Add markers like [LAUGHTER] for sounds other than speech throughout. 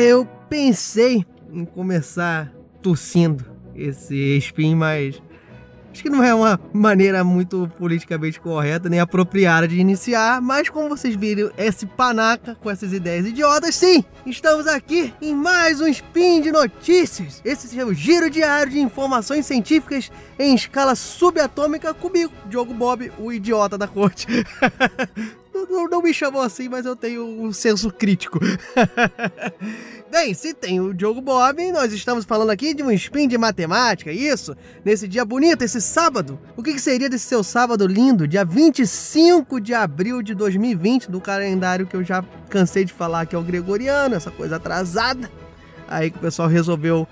eu pensei em começar tossindo esse spin, mas Acho que não é uma maneira muito politicamente correta nem apropriada de iniciar, mas como vocês viram esse panaca com essas ideias idiotas, sim, estamos aqui em mais um Spin de Notícias. Esse é o Giro Diário de Informações Científicas em escala subatômica comigo, Diogo Bob, o idiota da corte. [LAUGHS] não, não me chamou assim, mas eu tenho um senso crítico. [LAUGHS] Bem, se tem o Diogo Bob, nós estamos falando aqui de um spin de matemática, isso? Nesse dia bonito, esse sábado. O que, que seria desse seu sábado lindo, dia 25 de abril de 2020, do calendário que eu já cansei de falar que é o gregoriano, essa coisa atrasada. Aí que o pessoal resolveu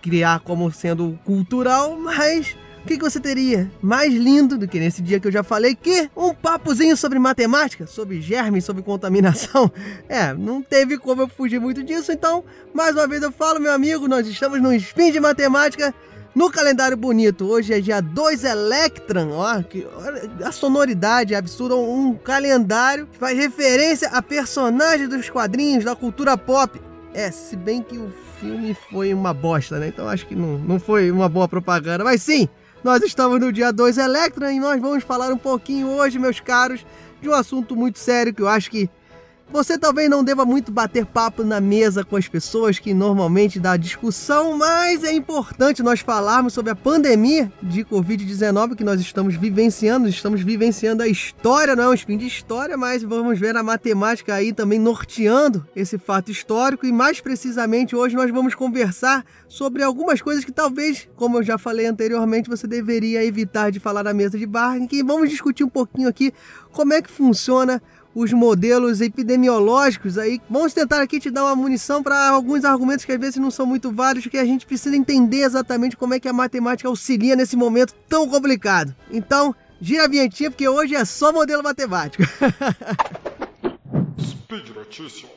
criar como sendo cultural, mas o que, que você teria mais lindo do que nesse dia que eu já falei que um papozinho sobre matemática, sobre germes, sobre contaminação? [LAUGHS] É, não teve como eu fugir muito disso, então, mais uma vez eu falo, meu amigo, nós estamos no Spin de Matemática no calendário bonito, hoje é dia 2 Electron, ó, que, a sonoridade é absurda, um calendário que faz referência a personagens dos quadrinhos da cultura pop. É, se bem que o filme foi uma bosta, né? Então acho que não, não foi uma boa propaganda, mas sim, nós estamos no dia 2 Electra e nós vamos falar um pouquinho hoje, meus caros, de um assunto muito sério que eu acho que você talvez não deva muito bater papo na mesa com as pessoas que normalmente dá discussão, mas é importante nós falarmos sobre a pandemia de Covid-19 que nós estamos vivenciando. Estamos vivenciando a história, não é um spin de história, mas vamos ver a matemática aí também norteando esse fato histórico. E mais precisamente, hoje nós vamos conversar sobre algumas coisas que talvez, como eu já falei anteriormente, você deveria evitar de falar na mesa de bar. E vamos discutir um pouquinho aqui como é que funciona os modelos epidemiológicos aí. Vamos tentar aqui te dar uma munição para alguns argumentos que às vezes não são muito válidos, que a gente precisa entender exatamente como é que a matemática auxilia nesse momento tão complicado. Então, gira a vinhetinha, porque hoje é só modelo matemático. [LAUGHS] Speed Notícias.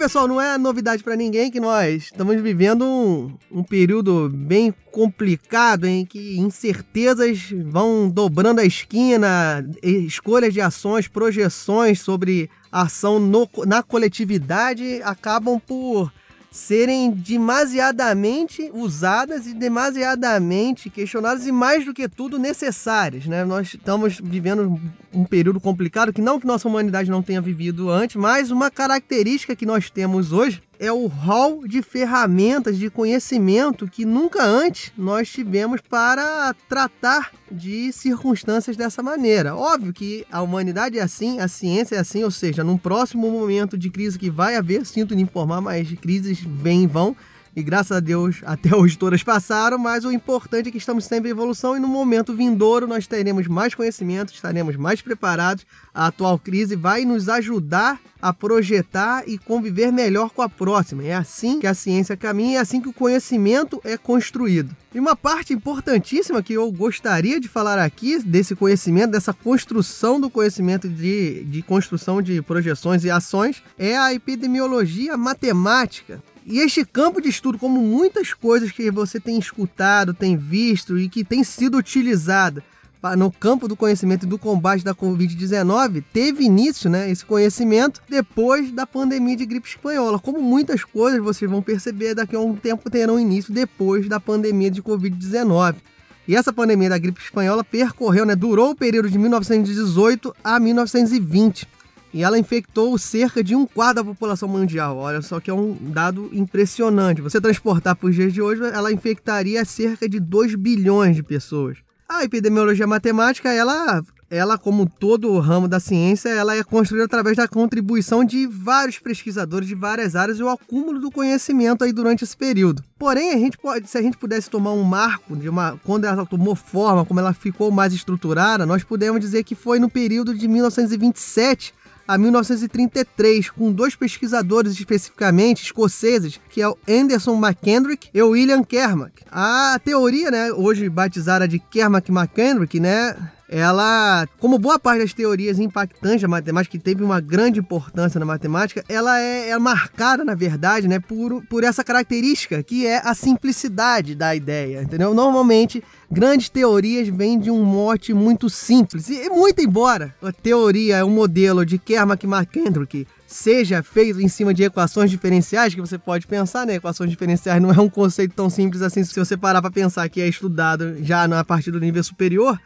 Pessoal, não é novidade para ninguém que nós estamos vivendo um, um período bem complicado em que incertezas vão dobrando a esquina, escolhas de ações, projeções sobre ação no, na coletividade acabam por serem demasiadamente usadas e demasiadamente questionadas e mais do que tudo necessárias, né? Nós estamos vivendo um período complicado que não que nossa humanidade não tenha vivido antes, mas uma característica que nós temos hoje é o hall de ferramentas de conhecimento que nunca antes nós tivemos para tratar de circunstâncias dessa maneira. Óbvio que a humanidade é assim, a ciência é assim, ou seja, num próximo momento de crise que vai haver, sinto lhe informar, mas crises vêm e vão, e graças a Deus [LAUGHS] até hoje todas passaram, mas o importante é que estamos sempre em evolução e no momento vindouro nós teremos mais conhecimento, estaremos mais preparados. A atual crise vai nos ajudar a projetar e conviver melhor com a próxima. É assim que a ciência caminha, é assim que o conhecimento é construído. E uma parte importantíssima que eu gostaria de falar aqui desse conhecimento, dessa construção do conhecimento de, de construção de projeções e ações, é a epidemiologia matemática. E este campo de estudo, como muitas coisas que você tem escutado, tem visto e que tem sido utilizada no campo do conhecimento e do combate da Covid-19, teve início, né, esse conhecimento depois da pandemia de gripe espanhola. Como muitas coisas vocês vão perceber, daqui a um tempo terão início depois da pandemia de Covid-19. E essa pandemia da gripe espanhola percorreu, né, durou o período de 1918 a 1920 e ela infectou cerca de um quarto da população mundial. Olha só que é um dado impressionante. Você transportar para os dias de hoje, ela infectaria cerca de 2 bilhões de pessoas. A epidemiologia matemática, ela, ela como todo o ramo da ciência, ela é construída através da contribuição de vários pesquisadores de várias áreas e o acúmulo do conhecimento aí durante esse período. Porém, a gente pode, se a gente pudesse tomar um marco de uma quando ela tomou forma, como ela ficou mais estruturada, nós podemos dizer que foi no período de 1927 a 1933, com dois pesquisadores especificamente escoceses, que é o Anderson McKendrick e o William Kermack. A teoria, né, hoje batizada de Kermack-McKendrick, né, ela, como boa parte das teorias impactantes da matemática, que teve uma grande importância na matemática, ela é, é marcada, na verdade, né, por, por essa característica que é a simplicidade da ideia, entendeu? Normalmente, grandes teorias vêm de um mote muito simples, e muito embora a teoria é um modelo de Kermack-McKendrick seja feito em cima de equações diferenciais, que você pode pensar, né? Equações diferenciais não é um conceito tão simples assim se você parar para pensar que é estudado já na partir do nível superior,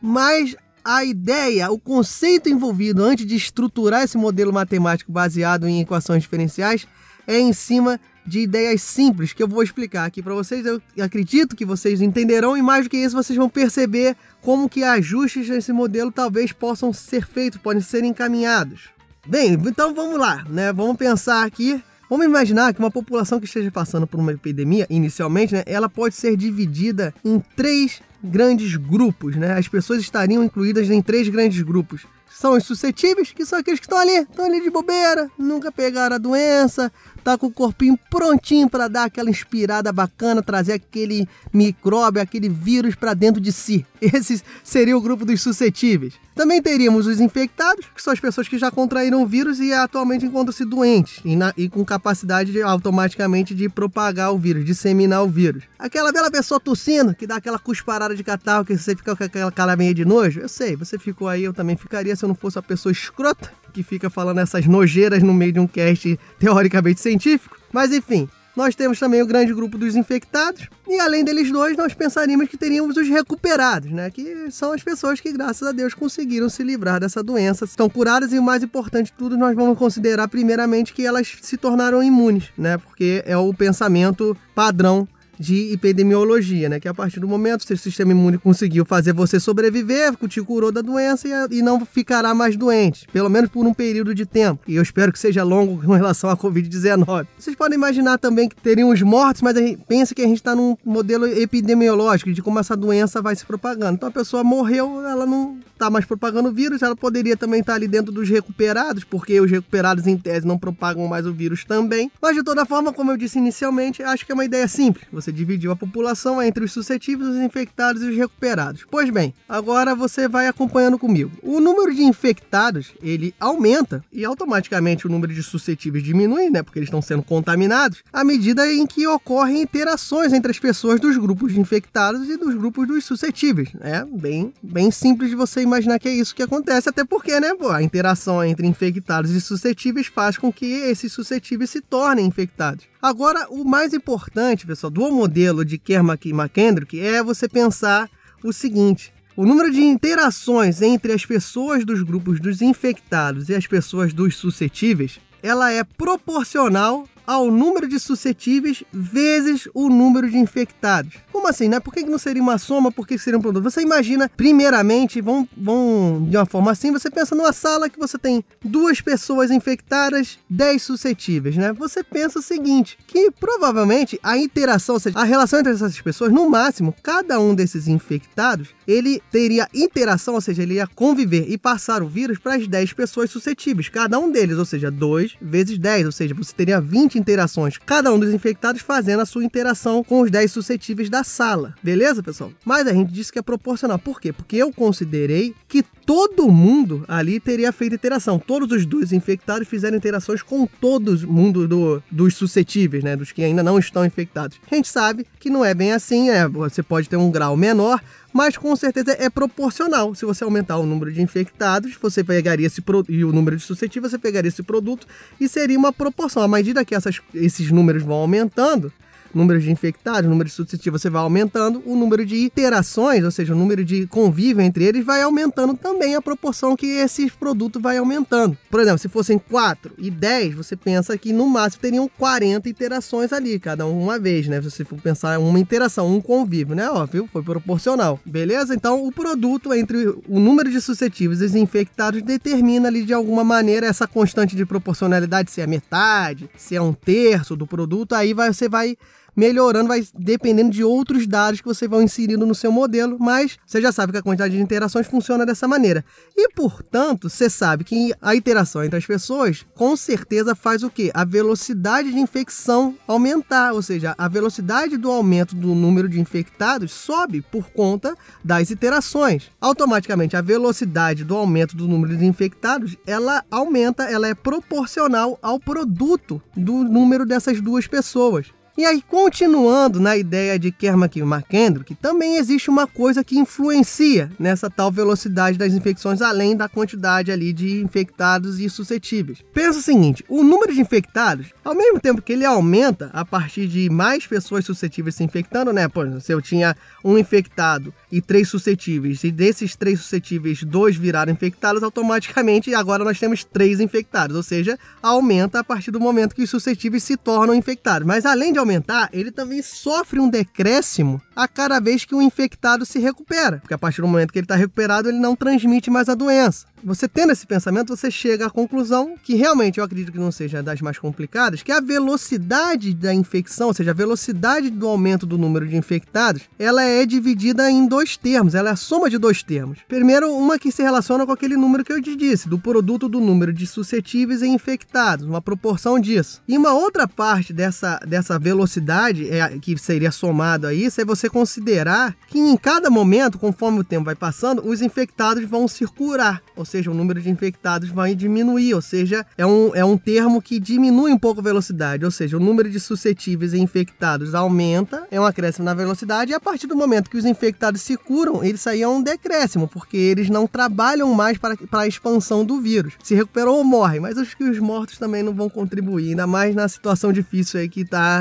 mas a ideia, o conceito envolvido antes de estruturar esse modelo matemático baseado em equações diferenciais é em cima de ideias simples que eu vou explicar aqui para vocês. Eu acredito que vocês entenderão e mais do que isso vocês vão perceber como que ajustes nesse modelo talvez possam ser feitos, podem ser encaminhados. Bem, então vamos lá, né? Vamos pensar aqui. Vamos imaginar que uma população que esteja passando por uma epidemia, inicialmente, né, ela pode ser dividida em três grandes grupos, né? As pessoas estariam incluídas em três grandes grupos. São os suscetíveis, que são aqueles que estão ali, estão ali de bobeira, nunca pegaram a doença, tá com o corpinho prontinho para dar aquela inspirada bacana, trazer aquele micróbio, aquele vírus para dentro de si. [LAUGHS] Esse seria o grupo dos suscetíveis. Também teríamos os infectados, que são as pessoas que já contraíram o vírus e atualmente encontram-se doentes e, na, e, com capacidade de, automaticamente de propagar o vírus, disseminar o vírus. Aquela bela pessoa tossindo, que dá aquela cusparada de catarro, que você fica com aquela cara meio de nojo. Eu sei, você ficou aí, eu também ficaria se eu não fosse uma pessoa escrota que fica falando essas nojeiras no meio de um cast teoricamente científico. Mas enfim, nós temos também o grande grupo dos infectados, e além deles dois, nós pensaríamos que teríamos os recuperados, né? Que são as pessoas que, graças a Deus, conseguiram se livrar dessa doença, estão curadas e o mais importante de tudo, nós vamos considerar primeiramente que elas se tornaram imunes, né? Porque é o pensamento padrão de epidemiologia, né? Que a partir do momento que o sistema imune conseguiu fazer você sobreviver, te curou da doença e, e não ficará mais doente, pelo menos por um período de tempo. E eu espero que seja longo com relação à Covid-19. Vocês podem imaginar também que teriam os mortos, mas a gente pensa que a gente está num modelo epidemiológico de como essa doença vai se propagando. Então a pessoa morreu, ela não está mais propagando o vírus, ela poderia também estar tá ali dentro dos recuperados, porque os recuperados em tese não propagam mais o vírus também. Mas de toda forma, como eu disse inicialmente, acho que é uma ideia simples. Você dividiu a população entre os suscetíveis, os infectados e os recuperados. Pois bem, agora você vai acompanhando comigo. O número de infectados, ele aumenta e automaticamente o número de suscetíveis diminui, né, porque eles estão sendo contaminados, à medida em que ocorrem interações entre as pessoas dos grupos de infectados e dos grupos dos suscetíveis. É bem, bem simples de você imaginar que é isso que acontece, até porque, né, pô, a interação entre infectados e suscetíveis faz com que esses suscetíveis se tornem infectados. Agora, o mais importante, pessoal, do modelo de Kermack e McKendrick é você pensar o seguinte: o número de interações entre as pessoas dos grupos dos infectados e as pessoas dos suscetíveis, ela é proporcional ao número de suscetíveis vezes o número de infectados. Como assim, né? Por que não seria uma soma? Por que seria um produto? Você imagina, primeiramente, vão, vão de uma forma assim, você pensa numa sala que você tem duas pessoas infectadas, dez suscetíveis, né? Você pensa o seguinte, que provavelmente a interação, ou seja, a relação entre essas pessoas, no máximo, cada um desses infectados, ele teria interação, ou seja, ele ia conviver e passar o vírus para as 10 pessoas suscetíveis, cada um deles, ou seja, 2 vezes 10, ou seja, você teria 20 interações, cada um dos infectados fazendo a sua interação com os 10 suscetíveis da sala. Beleza, pessoal? Mas a gente disse que é proporcional. Por quê? Porque eu considerei que todo mundo ali teria feito interação. Todos os dois infectados fizeram interações com todo mundo do, dos suscetíveis, né? Dos que ainda não estão infectados. A gente sabe que não é bem assim, é, você pode ter um grau menor, mas com certeza é proporcional. Se você aumentar o número de infectados, você pegaria esse e o número de suscetíveis, você pegaria esse produto e seria uma proporção. À medida que essas, esses números vão aumentando, número de infectados, número de suscetíveis, você vai aumentando, o número de interações, ou seja, o número de convívio entre eles vai aumentando também a proporção que esse produto vai aumentando. Por exemplo, se fossem 4 e 10, você pensa que no máximo teriam 40 interações ali, cada uma vez, né? Se você for pensar uma interação, um convívio, né? Ó, viu? Foi proporcional. Beleza? Então, o produto entre o número de suscetíveis e os infectados determina ali de alguma maneira essa constante de proporcionalidade, se é metade, se é um terço do produto, aí vai, você vai melhorando, vai dependendo de outros dados que você vai inserindo no seu modelo, mas você já sabe que a quantidade de interações funciona dessa maneira. E, portanto, você sabe que a interação entre as pessoas, com certeza faz o quê? A velocidade de infecção aumentar, ou seja, a velocidade do aumento do número de infectados sobe por conta das interações. Automaticamente, a velocidade do aumento do número de infectados, ela aumenta, ela é proporcional ao produto do número dessas duas pessoas. E aí, continuando na ideia de Kermack e McKendrick, também existe uma coisa que influencia nessa tal velocidade das infecções, além da quantidade ali de infectados e suscetíveis. Pensa o seguinte: o número de infectados, ao mesmo tempo que ele aumenta a partir de mais pessoas suscetíveis se infectando, né? Por exemplo, se eu tinha um infectado e três suscetíveis, e desses três suscetíveis, dois viraram infectados, automaticamente agora nós temos três infectados, ou seja, aumenta a partir do momento que os suscetíveis se tornam infectados. Mas além de aumentar, ele também sofre um decréscimo a cada vez que o infectado se recupera, porque a partir do momento que ele está recuperado, ele não transmite mais a doença. Você tendo esse pensamento, você chega à conclusão que realmente eu acredito que não seja das mais complicadas, que a velocidade da infecção, ou seja, a velocidade do aumento do número de infectados, ela é dividida em dois termos, ela é a soma de dois termos. Primeiro, uma que se relaciona com aquele número que eu te disse, do produto do número de suscetíveis e infectados, uma proporção disso. E uma outra parte dessa, dessa velocidade é, que seria somado a isso é você considerar que em cada momento, conforme o tempo vai passando, os infectados vão circular, ou seja, seja, o número de infectados vai diminuir, ou seja, é um, é um termo que diminui um pouco a velocidade, ou seja, o número de suscetíveis e infectados aumenta, é um acréscimo na velocidade, e a partir do momento que os infectados se curam, eles aí é um decréscimo, porque eles não trabalham mais para, para a expansão do vírus. Se recuperou ou morre, mas acho que os mortos também não vão contribuir, ainda mais na situação difícil aí que tá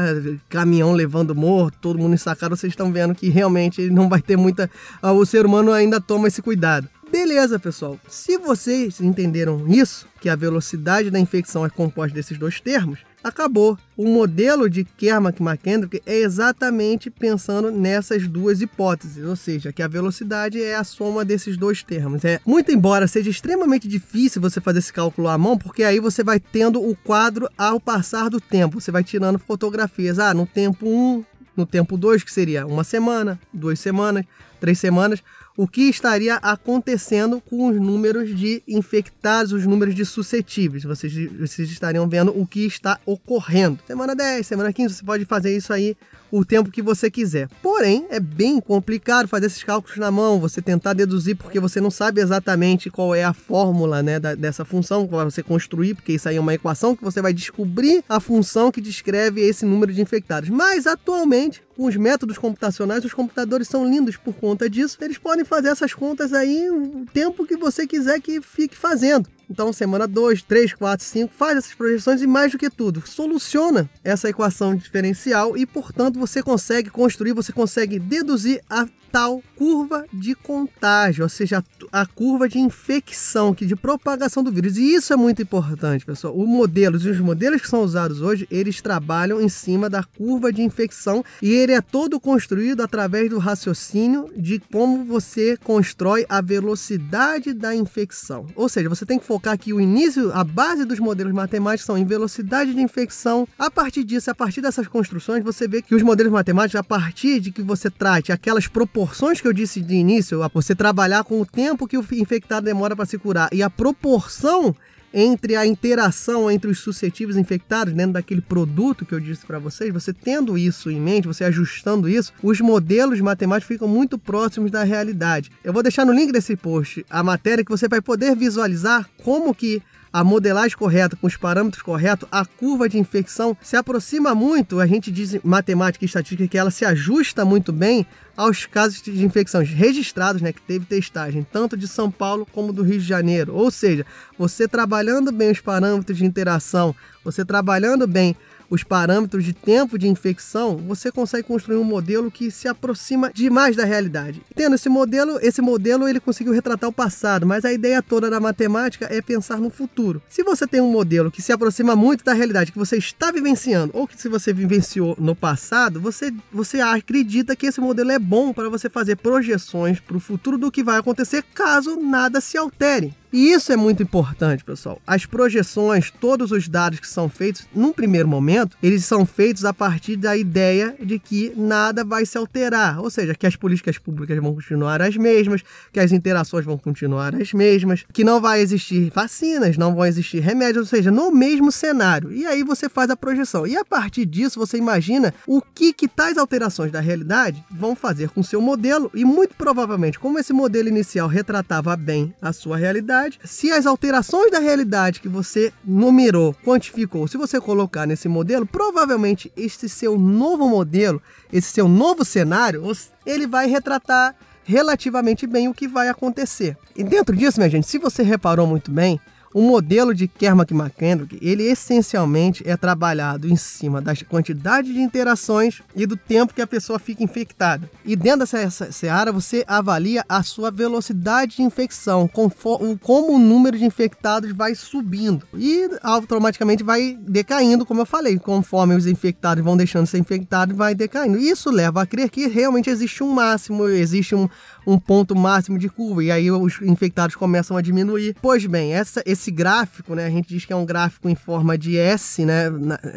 caminhão levando morto, todo mundo ensacado, vocês estão vendo que realmente não vai ter muita. O ser humano ainda toma esse cuidado. Beleza, pessoal. Se vocês entenderam isso, que a velocidade da infecção é composta desses dois termos, acabou. O modelo de Kermack McKendrick é exatamente pensando nessas duas hipóteses, ou seja, que a velocidade é a soma desses dois termos. É muito embora seja extremamente difícil você fazer esse cálculo à mão, porque aí você vai tendo o quadro ao passar do tempo. Você vai tirando fotografias. Ah, no tempo 1, no tempo 2, que seria uma semana, duas semanas, três semanas o que estaria acontecendo com os números de infectados, os números de suscetíveis. Vocês, vocês estariam vendo o que está ocorrendo. Semana 10, semana 15, você pode fazer isso aí o tempo que você quiser. Porém, é bem complicado fazer esses cálculos na mão, você tentar deduzir, porque você não sabe exatamente qual é a fórmula né, da, dessa função para você construir, porque isso aí é uma equação que você vai descobrir a função que descreve esse número de infectados. Mas atualmente, com os métodos computacionais, os computadores são lindos por conta disso. Eles podem fazer essas contas aí o tempo que você quiser que fique fazendo. Então, semana 2, 3, 4, 5, faz essas projeções e mais do que tudo, soluciona essa equação diferencial e, portanto, você consegue construir, você consegue deduzir a tal curva de contágio, ou seja, a curva de infecção, que de propagação do vírus. E isso é muito importante, pessoal. O modelo, os modelos que são usados hoje, eles trabalham em cima da curva de infecção e ele é todo construído através do raciocínio de como você constrói a velocidade da infecção. Ou seja, você tem que focar que o início, a base dos modelos matemáticos são em velocidade de infecção. A partir disso, a partir dessas construções, você vê que os modelos matemáticos, a partir de que você trate aquelas proporções que eu disse de início, você trabalhar com o tempo que o infectado demora para se curar e a proporção entre a interação entre os suscetíveis infectados dentro daquele produto que eu disse para vocês, você tendo isso em mente, você ajustando isso, os modelos matemáticos ficam muito próximos da realidade. Eu vou deixar no link desse post a matéria que você vai poder visualizar como que a modelagem correta, com os parâmetros corretos, a curva de infecção se aproxima muito, a gente diz em matemática e estatística que ela se ajusta muito bem aos casos de infecções registrados, né, que teve testagem, tanto de São Paulo como do Rio de Janeiro. Ou seja, você trabalhando bem os parâmetros de interação, você trabalhando bem os parâmetros de tempo de infecção, você consegue construir um modelo que se aproxima demais da realidade. Tendo esse modelo, esse modelo ele conseguiu retratar o passado, mas a ideia toda da matemática é pensar no futuro. Se você tem um modelo que se aproxima muito da realidade que você está vivenciando, ou que se você vivenciou no passado, você, você acredita que esse modelo é bom para você fazer projeções para o futuro do que vai acontecer caso nada se altere. E isso é muito importante, pessoal. As projeções, todos os dados que são feitos, num primeiro momento, eles são feitos a partir da ideia de que nada vai se alterar, ou seja, que as políticas públicas vão continuar as mesmas, que as interações vão continuar as mesmas, que não vai existir vacinas, não vão existir remédios, ou seja, no mesmo cenário. E aí você faz a projeção. E a partir disso, você imagina o que, que tais alterações da realidade vão fazer com seu modelo e muito provavelmente, como esse modelo inicial retratava bem a sua realidade, realidade. Se as alterações da realidade que você numerou, quantificou, se você colocar nesse modelo, provavelmente esse seu novo modelo, esse seu novo cenário, ele vai retratar relativamente bem o que vai acontecer. E dentro disso, minha gente, se você reparou muito bem, o modelo de Kermack McKendrick, ele essencialmente é trabalhado em cima da quantidade de interações e do tempo que a pessoa fica infectada. E dentro dessa seara, você avalia a sua velocidade de infecção, como o número de infectados vai subindo e automaticamente vai decaindo, como eu falei, conforme os infectados vão deixando de ser infectados, vai decaindo. Isso leva a crer que realmente existe um máximo, existe um, um ponto máximo de curva, e aí os infectados começam a diminuir. Pois bem, essa, esse gráfico, né, a gente diz que é um gráfico em forma de S, né,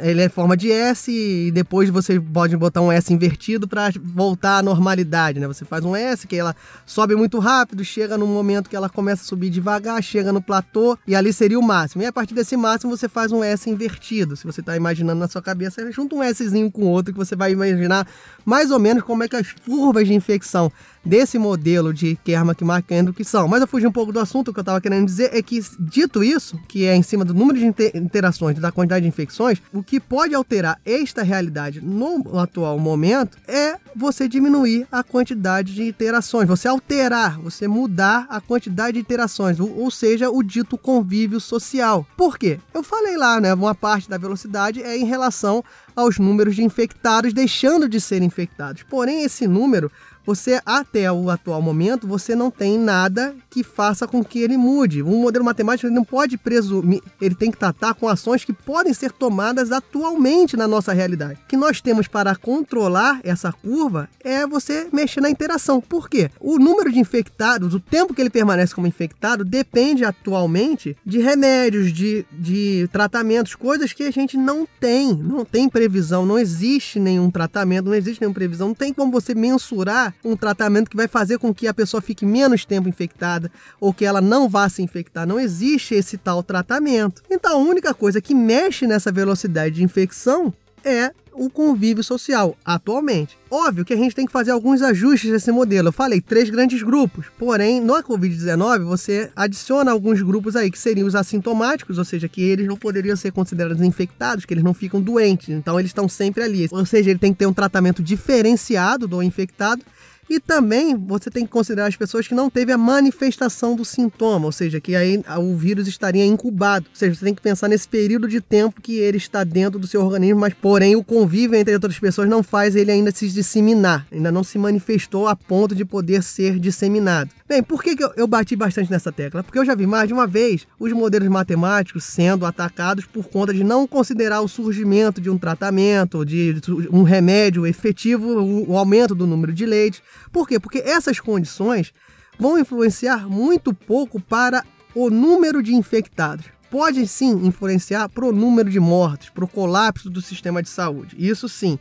ele é em forma de S e depois você pode botar um S invertido para voltar à normalidade, né, você faz um S que ela sobe muito rápido, chega num momento que ela começa a subir devagar, chega no platô e ali seria o máximo. E a partir desse máximo você faz um S invertido. Se você está imaginando na sua cabeça, junta um Szinho com outro que você vai imaginar mais ou menos como é que as curvas de infecção desse modelo de Kermack McKendrick que são. Mas eu fugi um pouco do assunto, o que eu estava querendo dizer é que, dito isso, que é em cima do número de interações, da quantidade de infecções, o que pode alterar esta realidade no atual momento é você diminuir a quantidade de interações, você alterar, você mudar a quantidade de interações, ou, seja, o dito convívio social. Por quê? Eu falei lá, né? Uma parte da velocidade é em relação aos números de infectados deixando de ser infectados. Porém, esse número você até o atual momento você não tem nada que faça com que ele mude. Um modelo matemático não pode presumir, ele tem que tratar com ações que podem ser tomadas atualmente na nossa realidade. O que nós temos para controlar essa curva é você mexer na interação. Por quê? O número de infectados, o tempo que ele permanece como infectado, depende atualmente de remédios, de, de tratamentos, coisas que a gente não tem, não tem previsão, não existe nenhum tratamento, não existe nenhuma previsão, não tem como você mensurar um tratamento que vai fazer com que a pessoa fique menos tempo infectada ou que ela não vá se infectar. Não existe esse tal tratamento. Então a única coisa que mexe nessa velocidade de infecção é o convívio social atualmente. Óbvio que a gente tem que fazer alguns ajustes nesse modelo. Eu falei três grandes grupos, porém, no Covid-19 você adiciona alguns grupos aí que seriam os assintomáticos, ou seja, que eles não poderiam ser considerados infectados, que eles não ficam doentes, então eles estão sempre ali. Ou seja, ele tem que ter um tratamento diferenciado do infectado e também você tem que considerar as pessoas que não teve a manifestação do sintoma, ou seja, que aí o vírus estaria incubado. Ou seja, você tem que pensar nesse período de tempo que ele está dentro do seu organismo, mas porém o convívio entre outras pessoas não faz ele ainda se disseminar, ainda não se manifestou a ponto de poder ser disseminado. Bem, por que, que eu, eu bati bastante nessa tecla? Porque eu já vi mais de uma vez os modelos matemáticos sendo atacados por conta de não considerar o surgimento de um tratamento, de um remédio efetivo, o, aumento do número de leites. Por quê? Porque essas condições vão influenciar muito pouco para o número de infectados. Pode sim influenciar para o número de mortos, para o colapso do sistema de saúde. Isso sim.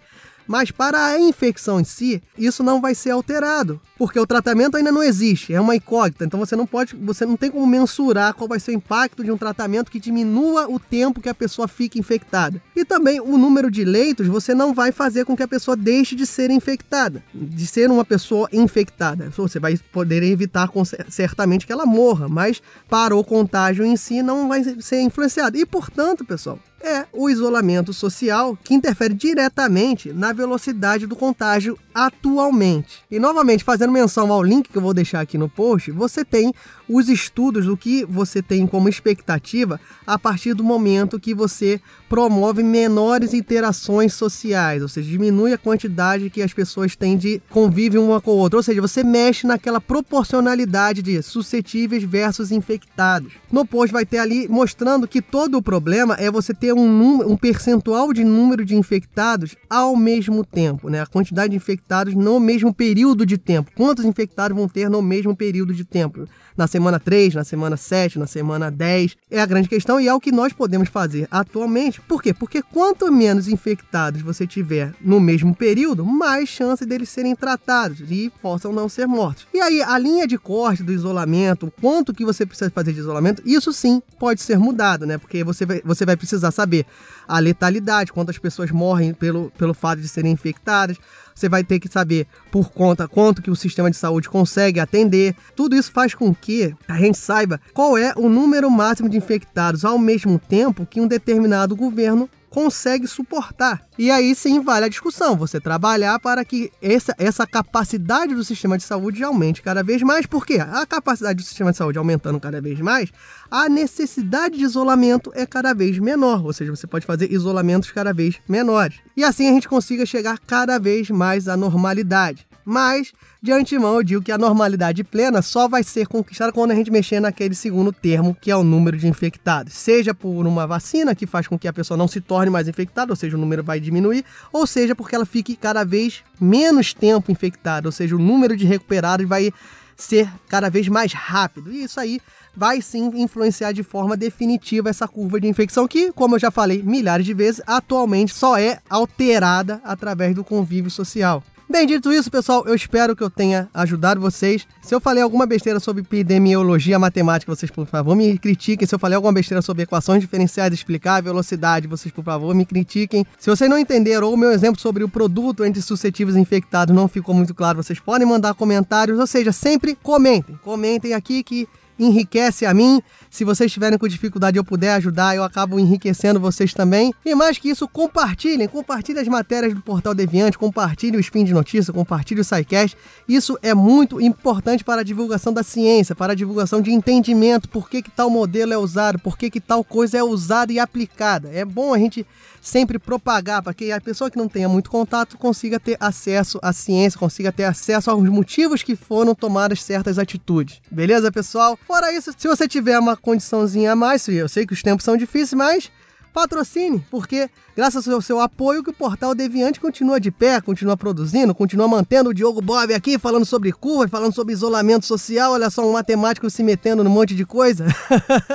Mas para a infecção em si, isso não vai ser alterado, porque o tratamento ainda não existe, é uma incógnita. Então você não pode, você não tem como mensurar qual vai ser o impacto de um tratamento que diminua o tempo que a pessoa fica infectada. E também o número de leitos, você não vai fazer com que a pessoa deixe de ser infectada, de ser uma pessoa infectada. Você vai poder evitar certamente que ela morra, mas para o contágio em si não vai ser influenciado. E portanto, pessoal, é o isolamento social que interfere diretamente na velocidade do contágio atualmente. E novamente, fazendo menção ao link que eu vou deixar aqui no post, você tem os estudos do que você tem como expectativa a partir do momento que você promove menores interações sociais, ou seja, diminui a quantidade que as pessoas têm de convívio uma com a outra, ou seja, você mexe naquela proporcionalidade de suscetíveis versus infectados. No post vai ter ali mostrando que todo o problema é você ter ter um, um percentual de número de infectados ao mesmo tempo, né? A quantidade de infectados no mesmo período de tempo. Quantos infectados vão ter no mesmo período de tempo? Na semana 3, na semana 7, na semana 10? É a grande questão e é o que nós podemos fazer atualmente. Por quê? Porque quanto menos infectados você tiver no mesmo período, mais chance deles serem tratados e possam não ser mortos. E aí, a linha de corte do isolamento, quanto que você precisa fazer de isolamento, isso sim pode ser mudado, né? Porque você vai, você vai precisar saber a letalidade, quantas pessoas morrem pelo, pelo fato de serem infectadas. Você vai ter que saber por conta quanto que o sistema de saúde consegue atender. Tudo isso faz com que a gente saiba qual é o número máximo de infectados ao mesmo tempo que um determinado governo consegue suportar. E aí sim vale a discussão, você trabalhar para que essa, essa capacidade do sistema de saúde aumente cada vez mais, porque a capacidade do sistema de saúde aumentando cada vez mais, a necessidade de isolamento é cada vez menor, ou seja, você pode fazer isolamentos cada vez menores. E assim a gente consiga chegar cada vez mais à normalidade. Mas, de antemão, eu digo que a normalidade plena só vai ser conquistada quando a gente mexer naquele segundo termo, que é o número de infectados. Seja por uma vacina que faz com que a pessoa não se torne mais infectada, ou seja, o número vai diminuir, ou seja, porque ela fique cada vez menos tempo infectada, ou seja, o número de recuperados vai ser cada vez mais rápido. E isso aí vai sim influenciar de forma definitiva essa curva de infecção que, como eu já falei milhares de vezes, atualmente só é alterada através do convívio social. Bem, dito isso, pessoal, eu espero que eu tenha ajudado vocês. Se eu falei alguma besteira sobre epidemiologia matemática, vocês, por favor, me critiquem. Se eu falei alguma besteira sobre equações diferenciais, explicar velocidade, vocês, por favor, me critiquem. Se vocês não entenderam ou o meu exemplo sobre o produto entre suscetíveis e infectados não ficou muito claro, vocês podem mandar comentários, ou seja, sempre comentem. Comentem aqui que enriquece a mim. Se vocês estiverem com dificuldade eu puder ajudar, eu acabo enriquecendo vocês também. E mais que isso, compartilhem, compartilhem as matérias do Portal Deviante, compartilhem o Spin de Notícia, compartilhem o SciCast. Isso é muito importante para a divulgação da ciência, para a divulgação de entendimento, por que, que tal modelo é usado, por que, que tal coisa é usada e aplicada. É bom a gente sempre propagar para que a pessoa que não tenha muito contato consiga ter acesso à ciência, consiga ter acesso aos motivos que foram tomadas certas atitudes. Beleza, pessoal? Fora isso, se você tiver uma condiçãozinha a mais, eu sei que os tempos são difíceis, mas patrocine, porque graças ao seu apoio que o Portal Deviante continua de pé, continua produzindo, continua mantendo o Diogo Bob aqui falando sobre curvas, falando sobre isolamento social, olha só um matemático se metendo num monte de coisa.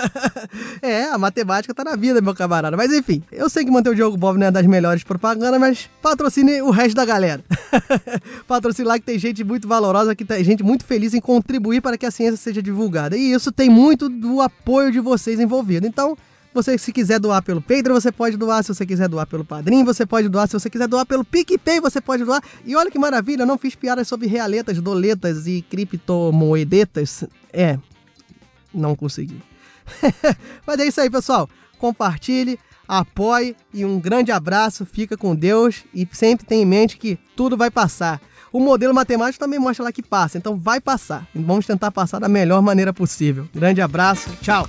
[LAUGHS] é, a matemática tá na vida, meu camarada. Mas enfim, eu sei que manter o Diogo Bob não é das melhores propagandas, mas patrocine o resto da galera. [LAUGHS] patrocine lá que tem gente muito valorosa, que tem gente muito feliz em contribuir para que a ciência seja divulgada. E isso tem muito do apoio de vocês envolvido. Então, você, se quiser doar pelo Patreon, você pode doar. Se você quiser doar pelo Padrim, você pode doar. Se você quiser doar pelo PicPay, você pode doar. E olha que maravilha, eu não fiz piadas sobre realetas, doletas e criptomoedetas. É, não consegui. [LAUGHS] Mas é isso aí, pessoal. Compartilhe, apoie e um grande abraço. Fica com Deus e sempre tenha em mente que tudo vai passar. O modelo matemático também mostra lá que passa, então vai passar. Vamos tentar passar da melhor maneira possível. Grande abraço, tchau!